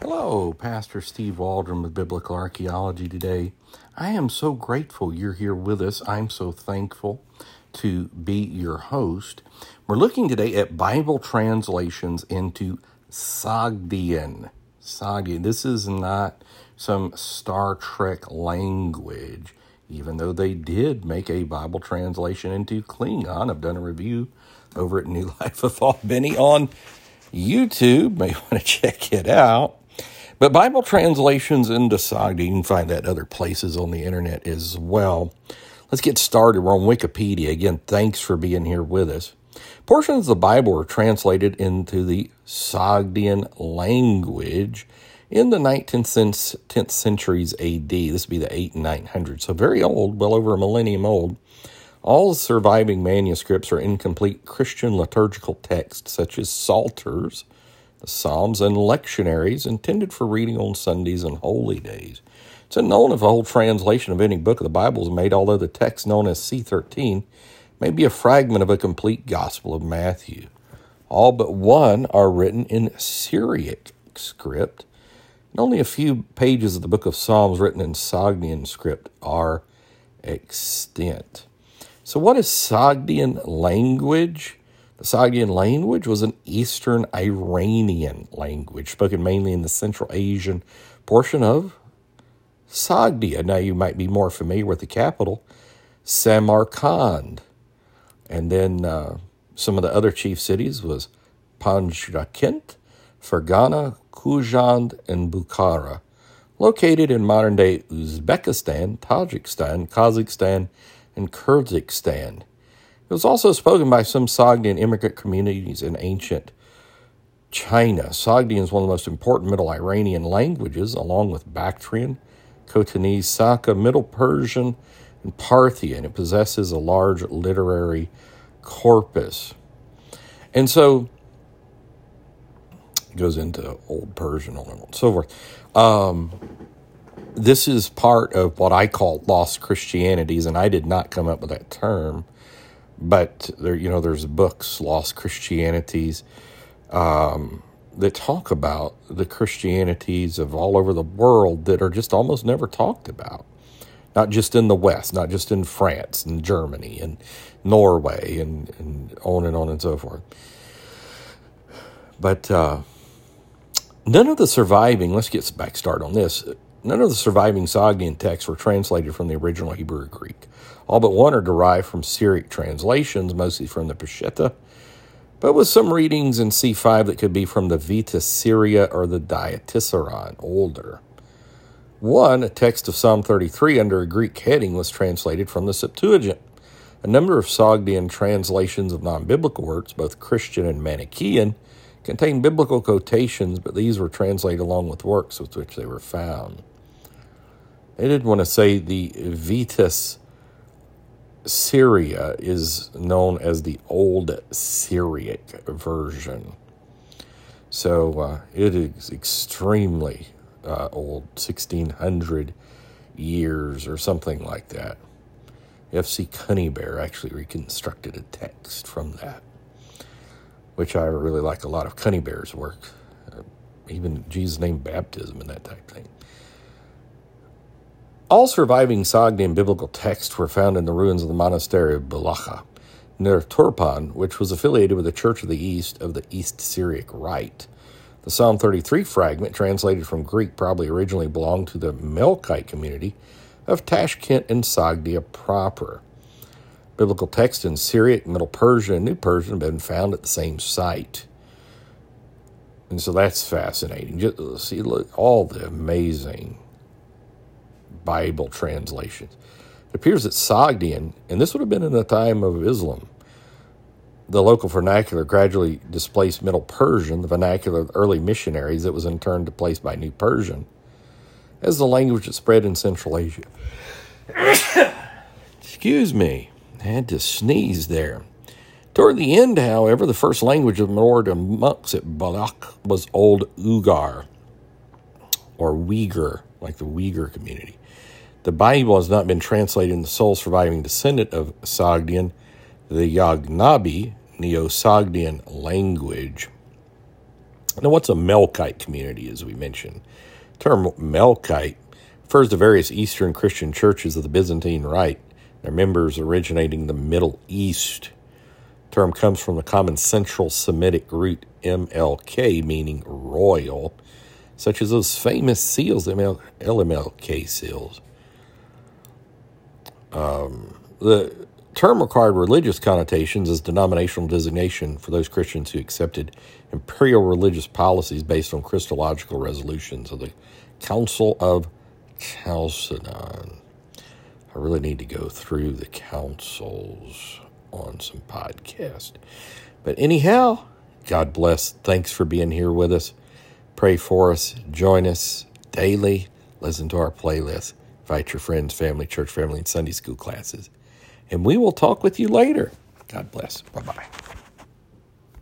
Hello, Pastor Steve Waldron with Biblical Archaeology today. I am so grateful you're here with us. I'm so thankful to be your host. We're looking today at Bible translations into Sogdian. Sogdian. This is not some Star Trek language, even though they did make a Bible translation into Klingon. I've done a review over at New Life of Albany on YouTube. May want to check it out. But Bible translations into Sogdian, you can find that other places on the internet as well. Let's get started. We're on Wikipedia. Again, thanks for being here with us. Portions of the Bible were translated into the Sogdian language in the 19th 10th centuries AD. This would be the 8 and 900s, so very old, well over a millennium old. All surviving manuscripts are incomplete Christian liturgical texts, such as psalters, the Psalms, and lectionaries intended for reading on Sundays and holy days. It's unknown if a whole translation of any book of the Bible is made, although the text known as C13 may be a fragment of a complete Gospel of Matthew. All but one are written in Syriac script, and only a few pages of the book of Psalms written in Sogdian script are extant. So, what is Sogdian language? The Sogdian language was an Eastern Iranian language spoken mainly in the Central Asian portion of Sogdia. Now, you might be more familiar with the capital, Samarkand. And then uh, some of the other chief cities was Panjshir, Fergana, Khujand, and Bukhara, located in modern-day Uzbekistan, Tajikistan, Kazakhstan, and Kyrgyzstan. It was also spoken by some Sogdian immigrant communities in ancient China. Sogdian is one of the most important Middle Iranian languages, along with Bactrian, Khotanese, Saka, Middle Persian, and Parthian. It possesses a large literary corpus. And so it goes into Old Persian and so forth. Um, this is part of what I call lost Christianities, and I did not come up with that term but there you know there's books lost christianities um, that talk about the christianities of all over the world that are just almost never talked about. Not just in the west not just in france and germany and norway and, and on and on and so forth. But uh, none of the surviving let's get back started on this none of the surviving sogdian texts were translated from the original hebrew or greek all but one are derived from Syriac translations, mostly from the Peshitta, but with some readings in C5 that could be from the Vetus Syria or the Diatessaron, older. One, a text of Psalm 33 under a Greek heading, was translated from the Septuagint. A number of Sogdian translations of non biblical works, both Christian and Manichaean, contain biblical quotations, but these were translated along with works with which they were found. They did want to say the Vetus Syria is known as the Old Syriac version. So uh, it is extremely uh, old, 1600 years or something like that. F.C. Conybeare actually reconstructed a text from that, which I really like a lot of Conybeare's work, uh, even Jesus' name baptism and that type thing. All surviving Sogdian biblical texts were found in the ruins of the monastery of Balacha, near Turpan, which was affiliated with the Church of the East of the East Syriac Rite. The Psalm 33 fragment, translated from Greek, probably originally belonged to the Melkite community of Tashkent and Sogdia proper. Biblical texts in Syriac, Middle Persian, and New Persian have been found at the same site. And so that's fascinating. Just see look, all the amazing Bible translations. It appears that Sogdian, and this would have been in the time of Islam, the local vernacular gradually displaced Middle Persian, the vernacular of early missionaries that was in turn displaced by New Persian, as the language that spread in Central Asia. Excuse me, I had to sneeze there. Toward the end, however, the first language of the monks at Balak was Old Ugar, or Uyghur, like the Uyghur community. The Bible has not been translated in the sole surviving descendant of Sogdian, the Yaghnobi Neo Sogdian language. Now, what's a Melkite community, as we mentioned? The term Melkite refers to various Eastern Christian churches of the Byzantine Rite, their members originating the Middle East. The term comes from the common Central Semitic root MLK, meaning royal, such as those famous seals, LMLK seals. Um, the term required religious connotations as denominational designation for those Christians who accepted imperial religious policies based on Christological resolutions of the Council of Chalcedon. I really need to go through the councils on some podcast. But anyhow, God bless. Thanks for being here with us. Pray for us. Join us daily. Listen to our playlist. Invite your friends, family, church family, and Sunday school classes and we will talk with you later. God bless. Bye bye.